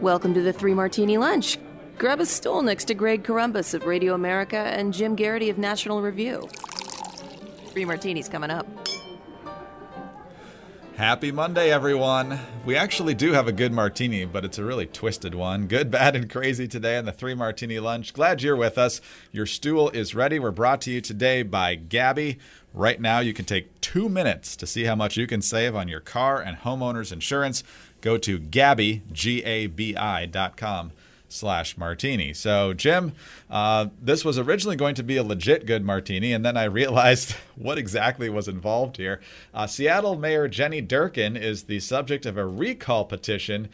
Welcome to the Three Martini Lunch. Grab a stool next to Greg Corombos of Radio America and Jim Geraghty of National Review. Three martinis coming up. Happy Monday, everyone. We actually do have a good martini, but it's a really twisted one. Good, bad, and crazy today on the Three Martini Lunch. Glad you're with us. Your stool is ready. We're brought to you today by Gabi. Right now, you can take two minutes to see how much you can save on your car and homeowner's insurance. Go to Gabi, G A B I dot com slash martini. So, Jim, uh, this was originally going to be a legit good martini, and then I realized what exactly was involved here. Uh, Seattle Mayor Jenny Durkan is the subject of a recall petition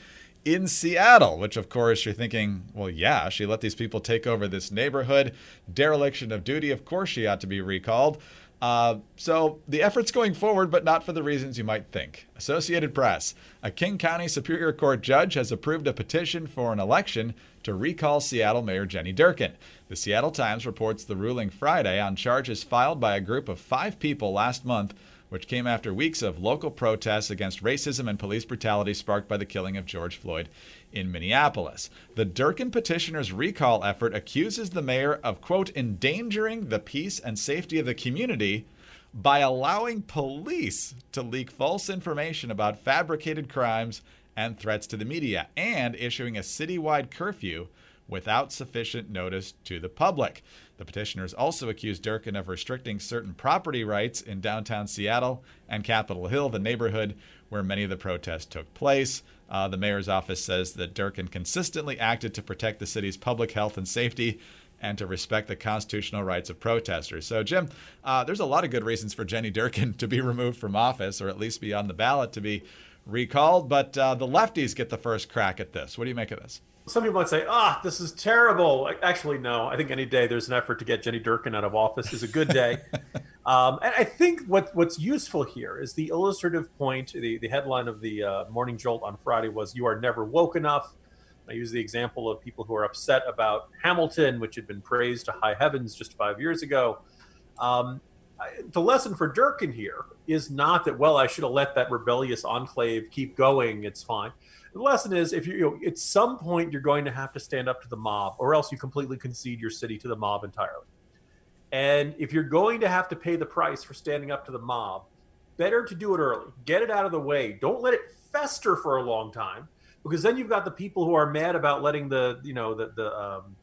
in Seattle, which of course you're thinking, well, yeah, she let these people take over this neighborhood. Dereliction of duty, of course she ought to be recalled. Uh, so the effort's going forward, but not for the reasons you might think. Associated Press. A King County Superior Court judge has approved a petition for an election to recall Seattle Mayor Jenny Durkan. The Seattle Times reports the ruling Friday on charges filed by a group of five people last month which came after weeks of local protests against racism and police brutality sparked by the killing of George Floyd in Minneapolis. The Durkan petitioner's recall effort accuses the mayor of, quote, endangering the peace and safety of the community by allowing police to leak false information about fabricated crimes and threats to the media and issuing a citywide curfew without sufficient notice to the public. The petitioners also accused Durkan of restricting certain property rights in downtown Seattle and Capitol Hill, the neighborhood where many of the protests took place. Uh, the mayor's office says that Durkan consistently acted to protect the city's public health and safety and to respect the constitutional rights of protesters. So, Jim, uh, there's a lot of good reasons for Jenny Durkan to be removed from office, or at least be on the ballot to be recalled. But uh, the lefties get the first crack at this. What do you make of this? some people might say, "Ah, this is terrible." Actually, no. I think any day there's an effort to get Jenny Durkan out of office is a good day. um, and I think what what's useful here is the illustrative point. The the headline of the uh, Morning Jolt on Friday was, "You are never woke enough." I use the example of people who are upset about Hamilton, which had been praised to high heavens just five years ago. Um, the lesson for Durkan here is not that, well, I should have let that rebellious enclave keep going. It's fine the lesson is if you, you know, at some point you're going to have to stand up to the mob, or else you completely concede your city to the mob entirely. And if you're going to have to pay the price for standing up to the mob, better to do it early. Get it out of the way. Don't let it fester for a long time, because then you've got the people who are mad about letting the you know the the um,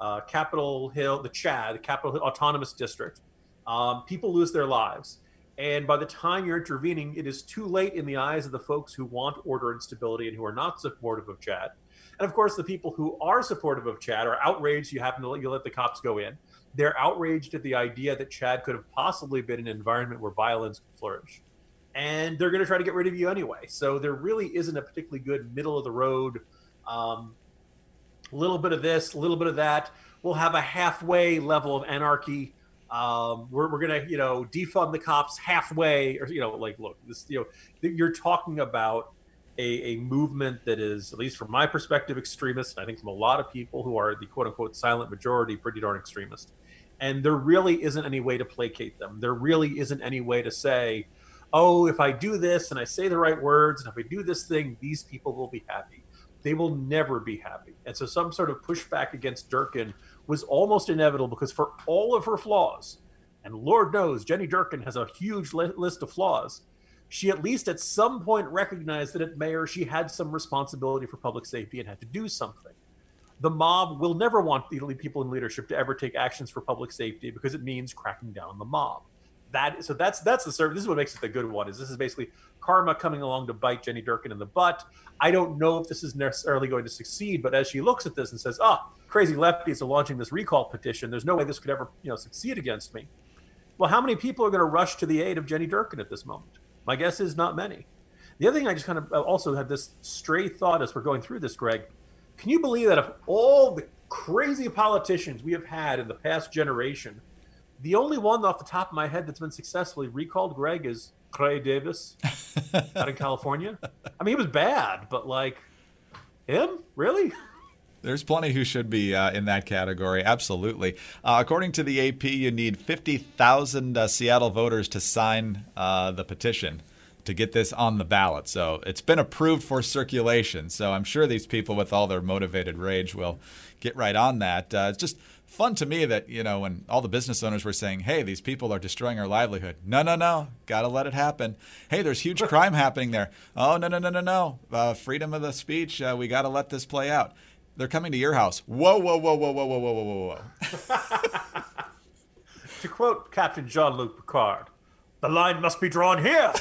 uh, Capitol Hill, the CHAZ, the Capitol Hill Autonomous District, um, people lose their lives. And by the time you're intervening, it is too late in the eyes of the folks who want order and stability and who are not supportive of CHAZ. And of course, the people who are supportive of CHAZ are outraged. You happen to let, you let the cops go in. They're outraged at the idea that CHAZ could have possibly been an environment where violence could flourish. And they're going to try to get rid of you anyway. So there really isn't a particularly good middle of the road. A um, little bit of this, a little bit of that. We'll have a halfway level of anarchy um, we're, we're gonna you know defund the cops halfway or you know like look this you know you're talking about a, a movement that is at least from my perspective extremist i think from a lot of people who are the quote unquote silent majority pretty darn extremist and there really isn't any way to placate them. There really isn't any way to say oh if i do this and i say the right words and if i do this thing these people will be happy. They will never be happy. And so some sort of pushback against Durkan was almost inevitable because for all of her flaws, and Lord knows Jenny Durkan has a huge li- list of flaws, she at least at some point recognized that at mayor she had some responsibility for public safety and had to do something. The mob will never want the people in leadership to ever take actions for public safety because it means cracking down on the mob. That so that's that's the service. This is what makes it the good one. Is this is basically karma coming along to bite Jenny Durkan in the butt. I don't know if this is necessarily going to succeed, but as she looks at this and says, "Ah, crazy lefties are launching this recall petition. There's no way this could ever, you know, succeed against me. Well, how many people are going to rush to the aid of Jenny Durkan at this moment? My guess is not many. The other thing I just kind of uh, also had this stray thought as we're going through this, Greg. Can you believe that of all the crazy politicians we have had in the past generation, the only one off the top of my head that's been successfully recalled, Greg, is Gray Davis out in California? I mean, he was bad, but like him, really? There's plenty who should be uh, in that category. Absolutely. Uh, according to the AP, you need 50,000 uh, Seattle voters to sign uh, the petition to get this on the ballot. So it's been approved for circulation. So I'm sure these people, with all their motivated rage, will get right on that. Uh, it's just fun to me that you know when all the business owners were saying hey these people are destroying our livelihood. No no no. Gotta let it happen. Hey there's huge crime happening there. Oh no no no no no. Uh, freedom of the speech. Uh, we gotta let this play out. They're coming to your house. Whoa whoa whoa whoa whoa whoa whoa whoa whoa. To quote captain jean-luc picard the line must be drawn here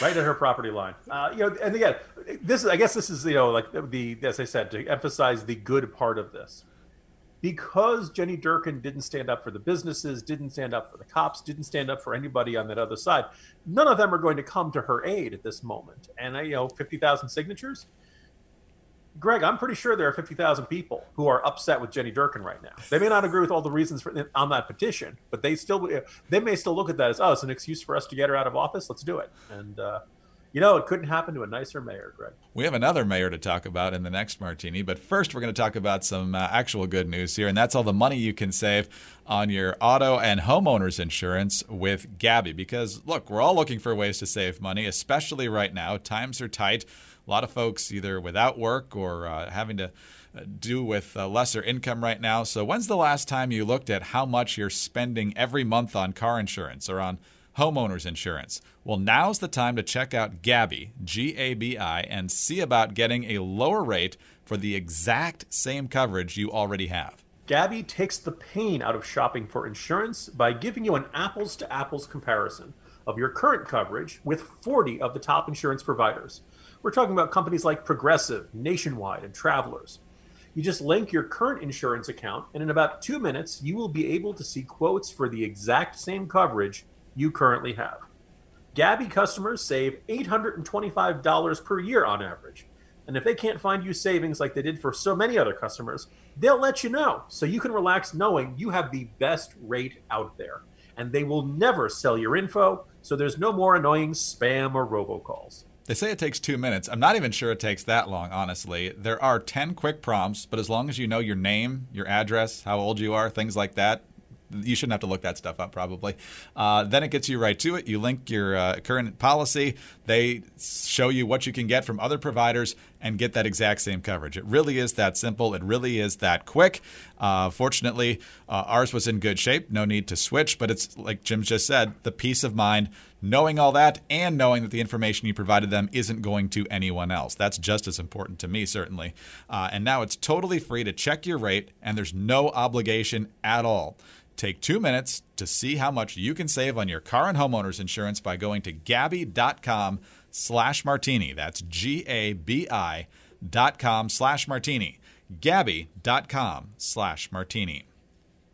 right at her property line. Uh, you know, and again, this is I guess this is you know like the as I said to emphasize the good part of this. Because Jenny Durkan didn't stand up for the businesses, didn't stand up for the cops, didn't stand up for anybody on that other side, none of them are going to come to her aid at this moment. And I, you know, fifty thousand signatures. Greg, I'm pretty sure there are 50,000 people who are upset with Jenny Durkan right now. They may not agree with all the reasons for, on that petition, but they still they may still look at that as oh, it's an excuse for us to get her out of office. Let's do it. And uh, you know, it couldn't happen to a nicer mayor, Greg. We have another mayor to talk about in the next martini, but first we're going to talk about some uh, actual good news here, and that's all the money you can save on your auto and homeowners insurance with Gabi. Because look, we're all looking for ways to save money, especially right now. Times are tight. A lot of folks either without work or uh, having to uh, do with uh, lesser income right now. So, when's the last time you looked at how much you're spending every month on car insurance or on homeowners insurance? Well, now's the time to check out Gabi, G A B I, and see about getting a lower rate for the exact same coverage you already have. Gabi takes the pain out of shopping for insurance by giving you an apples to apples comparison of your current coverage with 40 of the top insurance providers. We're talking about companies like Progressive, Nationwide, and Travelers. You just link your current insurance account, and in about two minutes, you will be able to see quotes for the exact same coverage you currently have. Gabi customers save $825 per year on average. And if they can't find you savings like they did for so many other customers, they'll let you know so you can relax knowing you have the best rate out there. And they will never sell your info, so there's no more annoying spam or robocalls. They say it takes two minutes. I'm not even sure it takes that long, honestly. There are 10 quick prompts, but as long as you know your name, your address, how old you are, things like that, you shouldn't have to look that stuff up probably. Uh, then it gets you right to it. You link your uh, current policy. They show you what you can get from other providers and get that exact same coverage. It really is that simple. It really is that quick. Uh, fortunately, uh, ours was in good shape. No need to switch, but it's like Jim just said, the peace of mind knowing all that and knowing that the information you provided them isn't going to anyone else. That's just as important to me, certainly. Uh, and now it's totally free to check your rate, and there's no obligation at all. Take two minutes to see how much you can save on your car and homeowners insurance by going to Gabi.com slash martini. That's G-A-B-I dot com slash martini. Gabi.com slash martini.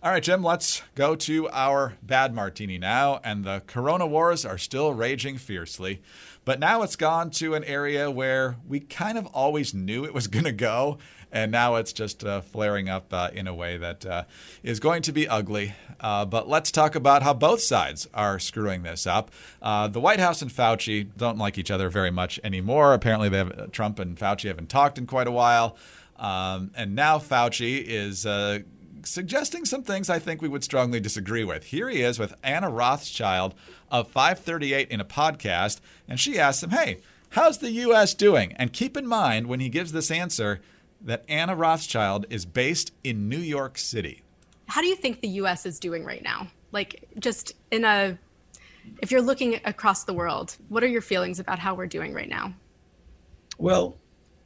All right, Jim, let's go to our bad martini now. And the corona wars are still raging fiercely. But now it's gone to an area where we kind of always knew it was going to go, and now it's just uh, flaring up uh, in a way that uh, is going to be ugly. Uh, but let's talk about how both sides are screwing this up. Uh, the White House and Fauci don't like each other very much anymore. Apparently, they have, uh, Trump and Fauci haven't talked in quite a while. Um, and now Fauci is suggesting some things I think we would strongly disagree with. Here he is with Anna Rothschild of 538 in a podcast, and she asks him, Hey, how's the U.S. doing? And keep in mind when he gives this answer, that Anna Rothschild is based in New York City. How do you think the US is doing right now? Like, just in a, if you're looking across the world, what are your feelings about how we're doing right now? Well,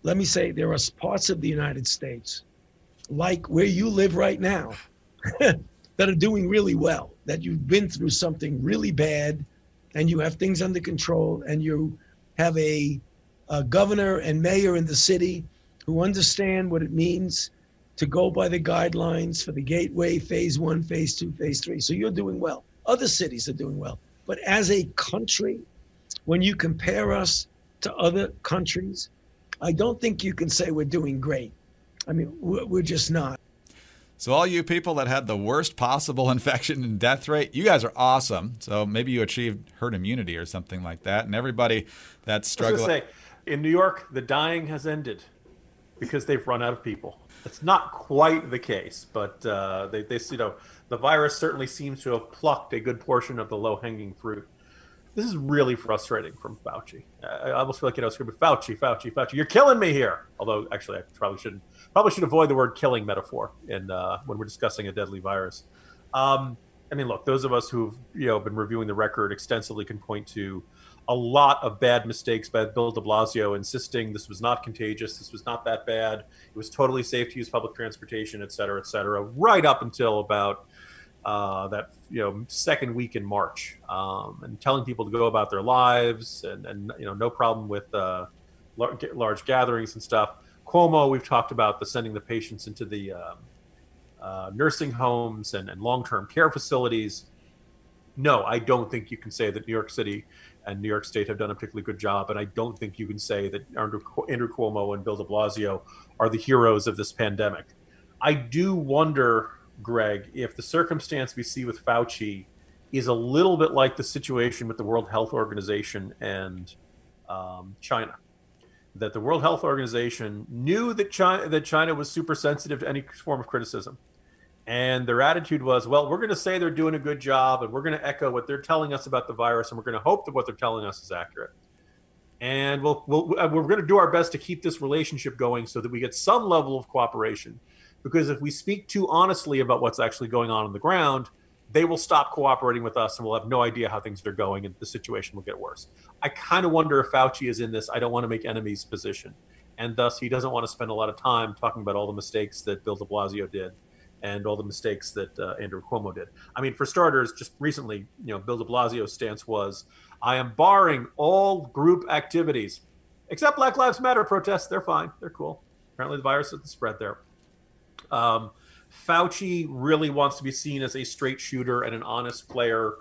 let me say there are parts of the United States, like where you live right now, that are doing really well, that you've been through something really bad and you have things under control and you have a, a governor and mayor in the city who understand what it means to go by the guidelines for the gateway phase one, phase two, phase three. So you're doing well. Other cities are doing well. But as a country, when you compare us to other countries, I don't think you can say we're doing great. I mean, we're just not. So, all you people that had the worst possible infection and death rate, you guys are awesome. So, maybe you achieved herd immunity or something like that. And everybody that's struggling. Say, in New York, the dying has ended because they've run out of people. It's not quite the case, but uh, they, they, you know, the virus certainly seems to have plucked a good portion of the low-hanging fruit. this is really frustrating from Fauci. I almost feel like you know, be Fauci, Fauci, Fauci. You're killing me here. Although, actually, I probably shouldn't. Probably should avoid the word "killing" metaphor in uh, when we're discussing a deadly virus. Um, I mean, look, those of us who've you know been reviewing the record extensively can point to a lot of bad mistakes by Bill De Blasio, insisting this was not contagious, this was not that bad, it was totally safe to use public transportation, et cetera, et cetera, right up until about uh, that you know second week in March, um, and telling people to go about their lives, and, and you know no problem with uh, large gatherings and stuff. Cuomo, we've talked about the sending the patients into the um, uh, nursing homes and, and long-term care facilities. No, I don't think you can say that New York City and New York State have done a particularly good job, and I don't think you can say that Andrew, Cuomo and Bill De Blasio are the heroes of this pandemic. I do wonder Greg, if the circumstance we see with Fauci is a little bit like the situation with the World Health Organization and um, China, that the World Health Organization knew that China that China was super sensitive to any form of criticism, and their attitude was, well, we're going to say they're doing a good job, and we're going to echo what they're telling us about the virus, and we're going to hope that what they're telling us is accurate. And we'll, we'll, uh, we're going to do our best to keep this relationship going so that we get some level of cooperation because if we speak too honestly about what's actually going on on the ground, they will stop cooperating with us and we'll have no idea how things are going and the situation will get worse. I kind of wonder if Fauci is in this I don't want to make enemies position. And thus, he doesn't want to spend a lot of time talking about all the mistakes that Bill de Blasio did and all the mistakes that uh, Andrew Cuomo did. I mean, for starters, just recently, you know, Bill de Blasio's stance was I am barring all group activities except Black Lives Matter protests. They're fine, they're cool. Apparently, the virus doesn't spread there. Um, Fauci really wants to be seen as a straight shooter and an honest player.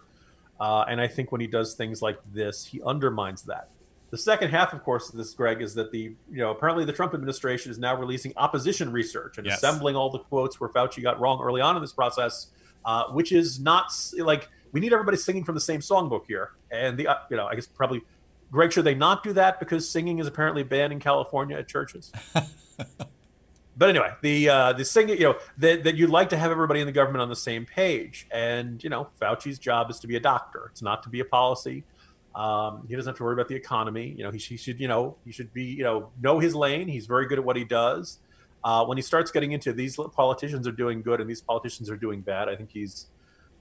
Uh, and I think when he does things like this, he undermines that. The second half, of course, of this, Greg, is that the you know apparently the Trump administration is now releasing opposition research and yes. assembling all the quotes where Fauci got wrong early on in this process, uh, which is not like we need everybody singing from the same songbook here. And the uh, you know I guess probably Greg, should they not do that because singing is apparently banned in California at churches? but anyway, the uh, the thing you know that, that you'd like to have everybody in the government on the same page, and you know Fauci's job is to be a doctor. It's not to be a policy. Um, he doesn't have to worry about the economy. You know, he, he, should you know he should be you know know his lane. He's very good at what he does. Uh, when he starts getting into these politicians are doing good and these politicians are doing bad, I think he's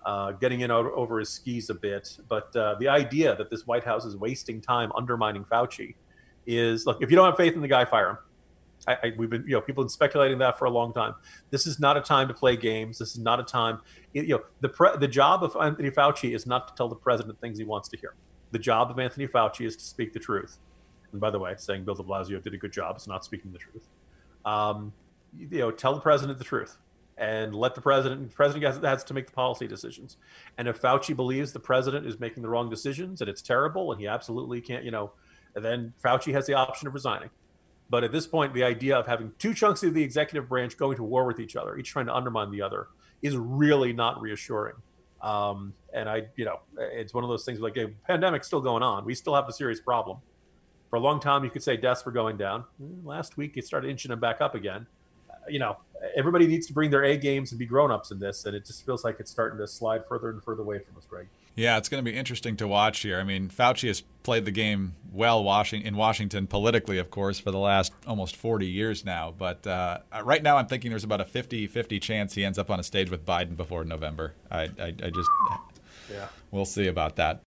uh, getting in over, his skis a bit. But uh, the idea that this White House is wasting time undermining Fauci is look. If you don't have faith in the guy, fire him. I, I, we've been, you know, people have been speculating that for a long time. This is not a time to play games. This is not a time, you know, the pre, the job of Anthony Fauci is not to tell the president things he wants to hear. The job of Anthony Fauci is to speak the truth. And by the way, saying Bill De Blasio did a good job is not speaking the truth. Um, you know, tell the president the truth and let the president. The president has, has to make the policy decisions. And if Fauci believes the president is making the wrong decisions and it's terrible and he absolutely can't, you know, then Fauci has the option of resigning. But at this point, the idea of having two chunks of the executive branch going to war with each other, each trying to undermine the other, is really not reassuring. Um, and I, you know, it's one of those things like a pandemic's still going on. We still have a serious problem. For a long time, you could say deaths were going down. Last week, it started inching them back up again. Uh, you know, everybody needs to bring their A games and be grown ups in this, and it just feels like it's starting to slide further and further away from us, Greg. Yeah, it's going to be interesting to watch here. I mean, Fauci has played the game well in Washington politically, of course, for the last almost 40 years now. But uh, right now, I'm thinking there's about a 50 50 chance he ends up on a stage with Biden before November. I, I, I just, yeah, we'll see about that.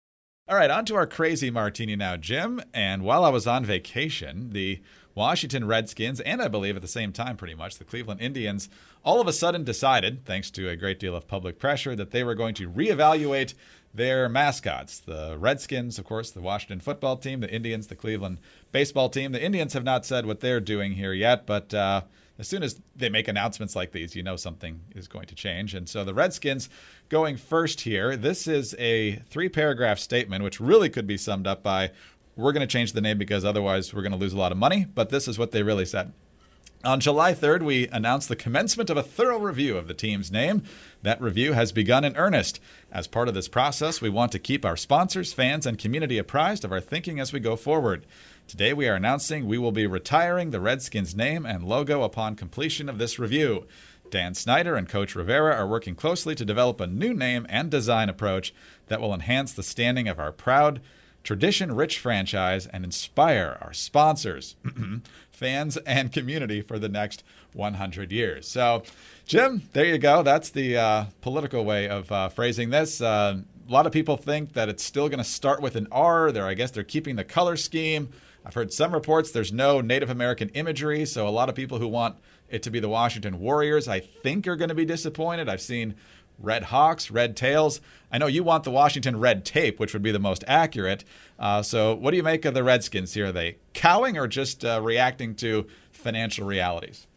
All right, on to our crazy martini now, Jim. And while I was on vacation, the Washington Redskins, and I believe at the same time, pretty much, the Cleveland Indians, all of a sudden decided, thanks to a great deal of public pressure, that they were going to reevaluate their mascots. The Redskins, of course, the Washington football team, the Indians, the Cleveland baseball team. The Indians have not said what they're doing here yet, but uh, as soon as they make announcements like these, you know something is going to change. And so the Redskins going first here. This is a three paragraph statement, which really could be summed up by we're going to change the name because otherwise we're going to lose a lot of money. But this is what they really said. On July 3rd, we announced the commencement of a thorough review of the team's name. That review has begun in earnest. As part of this process, we want to keep our sponsors, fans, and community apprised of our thinking as we go forward. Today, we are announcing we will be retiring the Redskins name and logo upon completion of this review. Dan Snyder and Coach Rivera are working closely to develop a new name and design approach that will enhance the standing of our proud, tradition rich franchise and inspire our sponsors, fans, and community for the next 100 years. So, Jim, there you go. That's the uh, political way of uh, phrasing this. Uh, a lot of people think that it's still going to start with an R. There, I guess they're keeping the color scheme. I've heard some reports there's no Native American imagery, so a lot of people who want it to be the Washington Warriors, I think, are going to be disappointed. I've seen Red Hawks, Red Tails. I know you want the Washington Red Tape, which would be the most accurate. Uh, so, what do you make of the Redskins here? Are they cowing or just uh, reacting to financial realities?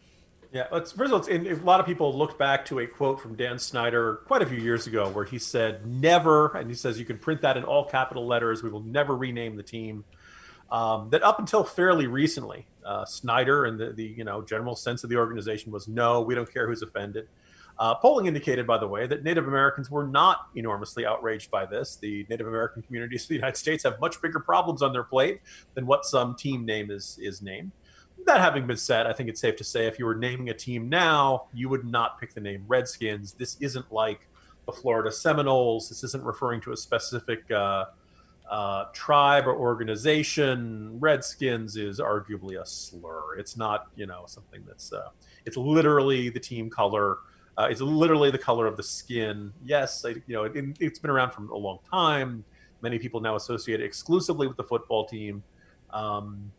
Yeah, let's, first of all, in, a lot of people looked back to a quote from Dan Snyder quite a few years ago where he said, Never, and he says, you can print that in all capital letters, we will never rename the team. Um, that up until fairly recently, uh, Snyder and the, the you know general sense of the organization was no, we don't care who's offended. Uh, polling indicated, by the way, that Native Americans were not enormously outraged by this. The Native American communities of the United States have much bigger problems on their plate than what some team name is is named. That having been said, I think it's safe to say if you were naming a team now, you would not pick the name Redskins. This isn't like the Florida Seminoles. This isn't referring to a specific uh, uh, tribe or organization. Redskins is arguably a slur. It's not, you know, something that's. Uh, it's literally the team color. Uh, it's literally the color of the skin. Yes, I, you know, it, has been around for a long time. Many people now associate it exclusively with the football team. Um,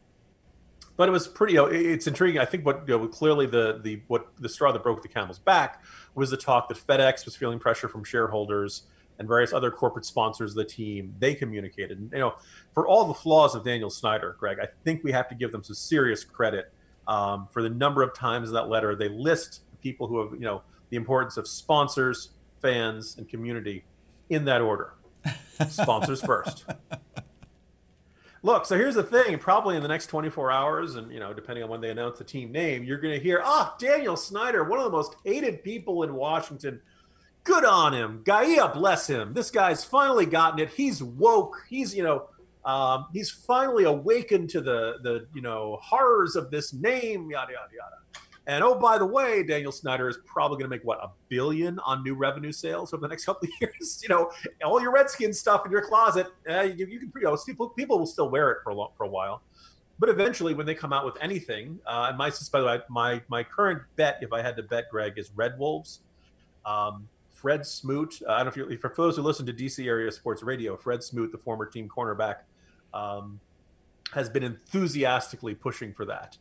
but it was pretty. You know, it's intriguing. I think what you know, clearly the the what the straw that broke the camel's back was the talk that FedEx was feeling pressure from shareholders and various other corporate sponsors of the team, they communicated. And, you know, for all the flaws of Daniel Snyder, Greg, I think we have to give them some serious credit um, for the number of times in that letter they list people who have, you know, the importance of sponsors, fans, and community in that order. sponsors first. Look, so here's the thing. Probably in the next 24 hours, and you know, depending on when they announce the team name, you're going to hear, "Ah, oh, Daniel Snyder, one of the most hated people in Washington, good on him. Gaia bless him. This guy's finally gotten it. He's woke. He's, you know, um, he's finally awakened to the the you know horrors of this name, yada yada yada. And oh, by the way, Daniel Snyder is probably going to make what a billion on new revenue sales over the next couple of years. You know, all your Redskin stuff in your closet, uh, you, you, can, you know, people, people will still wear it for a long, for a while. But eventually, when they come out with anything, uh, and my, by the way, my my current bet, if I had to bet, Greg, is Red Wolves. Um, Fred Smoot. Uh, I don't know if you for those who listen to DC area sports radio, Fred Smoot, the former team cornerback, um, has been enthusiastically pushing for that.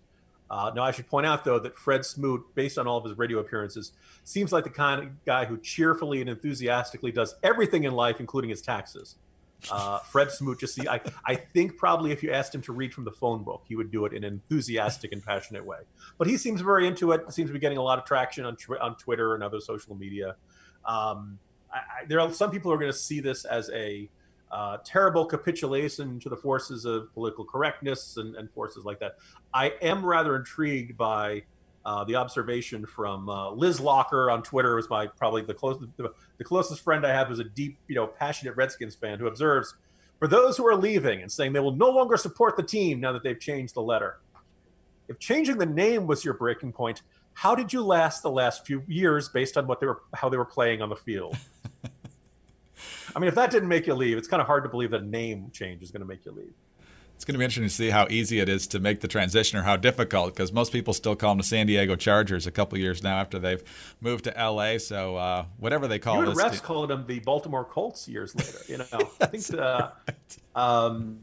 Uh, now, I should point out, though, that Fred Smoot, based on all of his radio appearances, seems like the kind of guy who cheerfully and enthusiastically does everything in life, including his taxes. Uh, Fred Smoot, just see, I, I think probably if you asked him to read from the phone book, he would do it in an enthusiastic and passionate way. But he seems very into it. Seems to be getting a lot of traction on on Twitter and other social media. Um, I, I, there are some people who are going to see this as a uh, terrible capitulation to the forces of political correctness and, and, forces like that. I am rather intrigued by uh, the observation from uh, Liz Locker on Twitter, was my probably the closest the, the, closest friend I have, who's a deep, you know, passionate Redskins fan, who observes for those who are leaving and saying they will no longer support the team now that they've changed the letter. If changing the name was your breaking point, how did you last the last few years based on what they were how they were playing on the field? I mean, if that didn't make you leave, it's kind of hard to believe that name change is going to make you leave. It's going to be interesting to see how easy it is to make the transition or how difficult, because most people still call them the San Diego Chargers a couple years now after they've moved to LA. So uh, whatever they call you this, refs calling them the Baltimore Colts years later. You know, I think uh, um,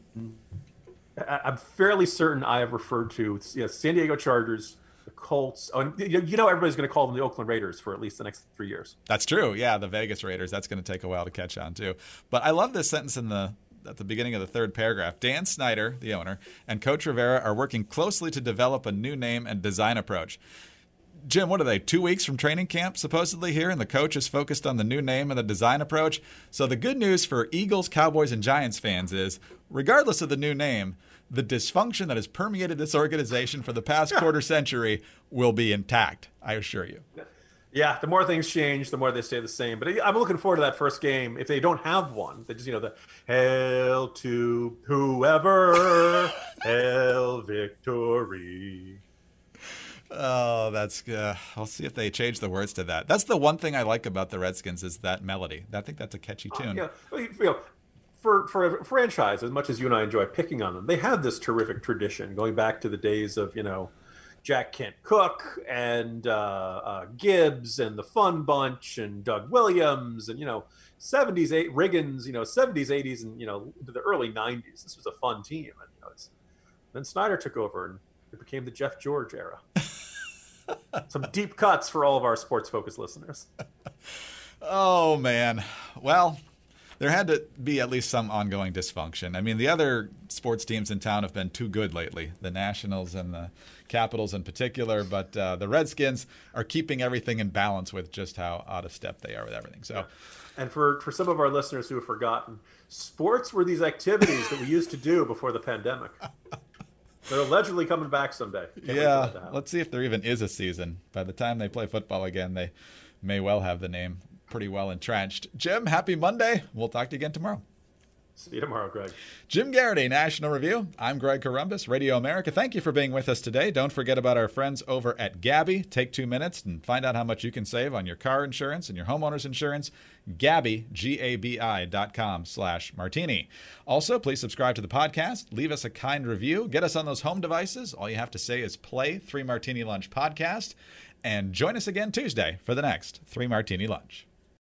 I'm fairly certain I have referred to yeah, San Diego Chargers Colts. Oh, you know, everybody's going to call them the Oakland Raiders for at least the next three years. That's true. Yeah, the Vegas Raiders. That's going to take a while to catch on too. But I love this sentence in the at the beginning of the third paragraph. Dan Snyder, the owner, and Coach Rivera are working closely to develop a new name and design approach. Jim, what are they? Two weeks from training camp, supposedly here, and the coach is focused on the new name and the design approach. So the good news for Eagles, Cowboys, and Giants fans is, regardless of the new name, the dysfunction that has permeated this organization for the past quarter century will be intact. I assure you. Yeah, the more things change, the more they stay the same. But I'm looking forward to that first game. If they don't have one, they just you know the hail to whoever, hail victory. Oh, that's. Uh, I'll see if they change the words to that. That's the one thing I like about the Redskins is that melody. I think that's a catchy tune. Uh, yeah, you know, for for a franchise, as much as you and I enjoy picking on them, they have this terrific tradition going back to the days of you know Jack Kent Cooke and uh, uh, Gibbs and the Fun Bunch and Doug Williams and you know 70s eight Riggins you know 70s 80s and you know the early 90s. This was a fun team and you know then Snyder took over and it became the Jeff George era. Some deep cuts for all of our sports focused listeners. oh man, well there had to be at least some ongoing dysfunction. I mean, the other sports teams in town have been too good lately, the Nationals and the Capitals in particular, but uh, the Redskins are keeping everything in balance with just how out of step they are with everything. So. And for, for some of our listeners who have forgotten, sports were these activities that we used to do before the pandemic. They're allegedly coming back someday. Can't yeah, let's see if there even is a season. By the time they play football again, they may well have the name pretty well entrenched. Jim, happy Monday. We'll talk to you again tomorrow. See you tomorrow, Greg. Jim Geraghty, National Review. I'm Greg Corombos, Radio America. Thank you for being with us today. Don't forget about our friends over at Gabi. Take two minutes and find out how much you can save on your car insurance and your homeowner's insurance. Gabi, G-A-B-I dot com slash martini. Also, please subscribe to the podcast. Leave us a kind review. Get us on those home devices. All you have to say is play Three Martini Lunch podcast. And join us again Tuesday for the next Three Martini Lunch.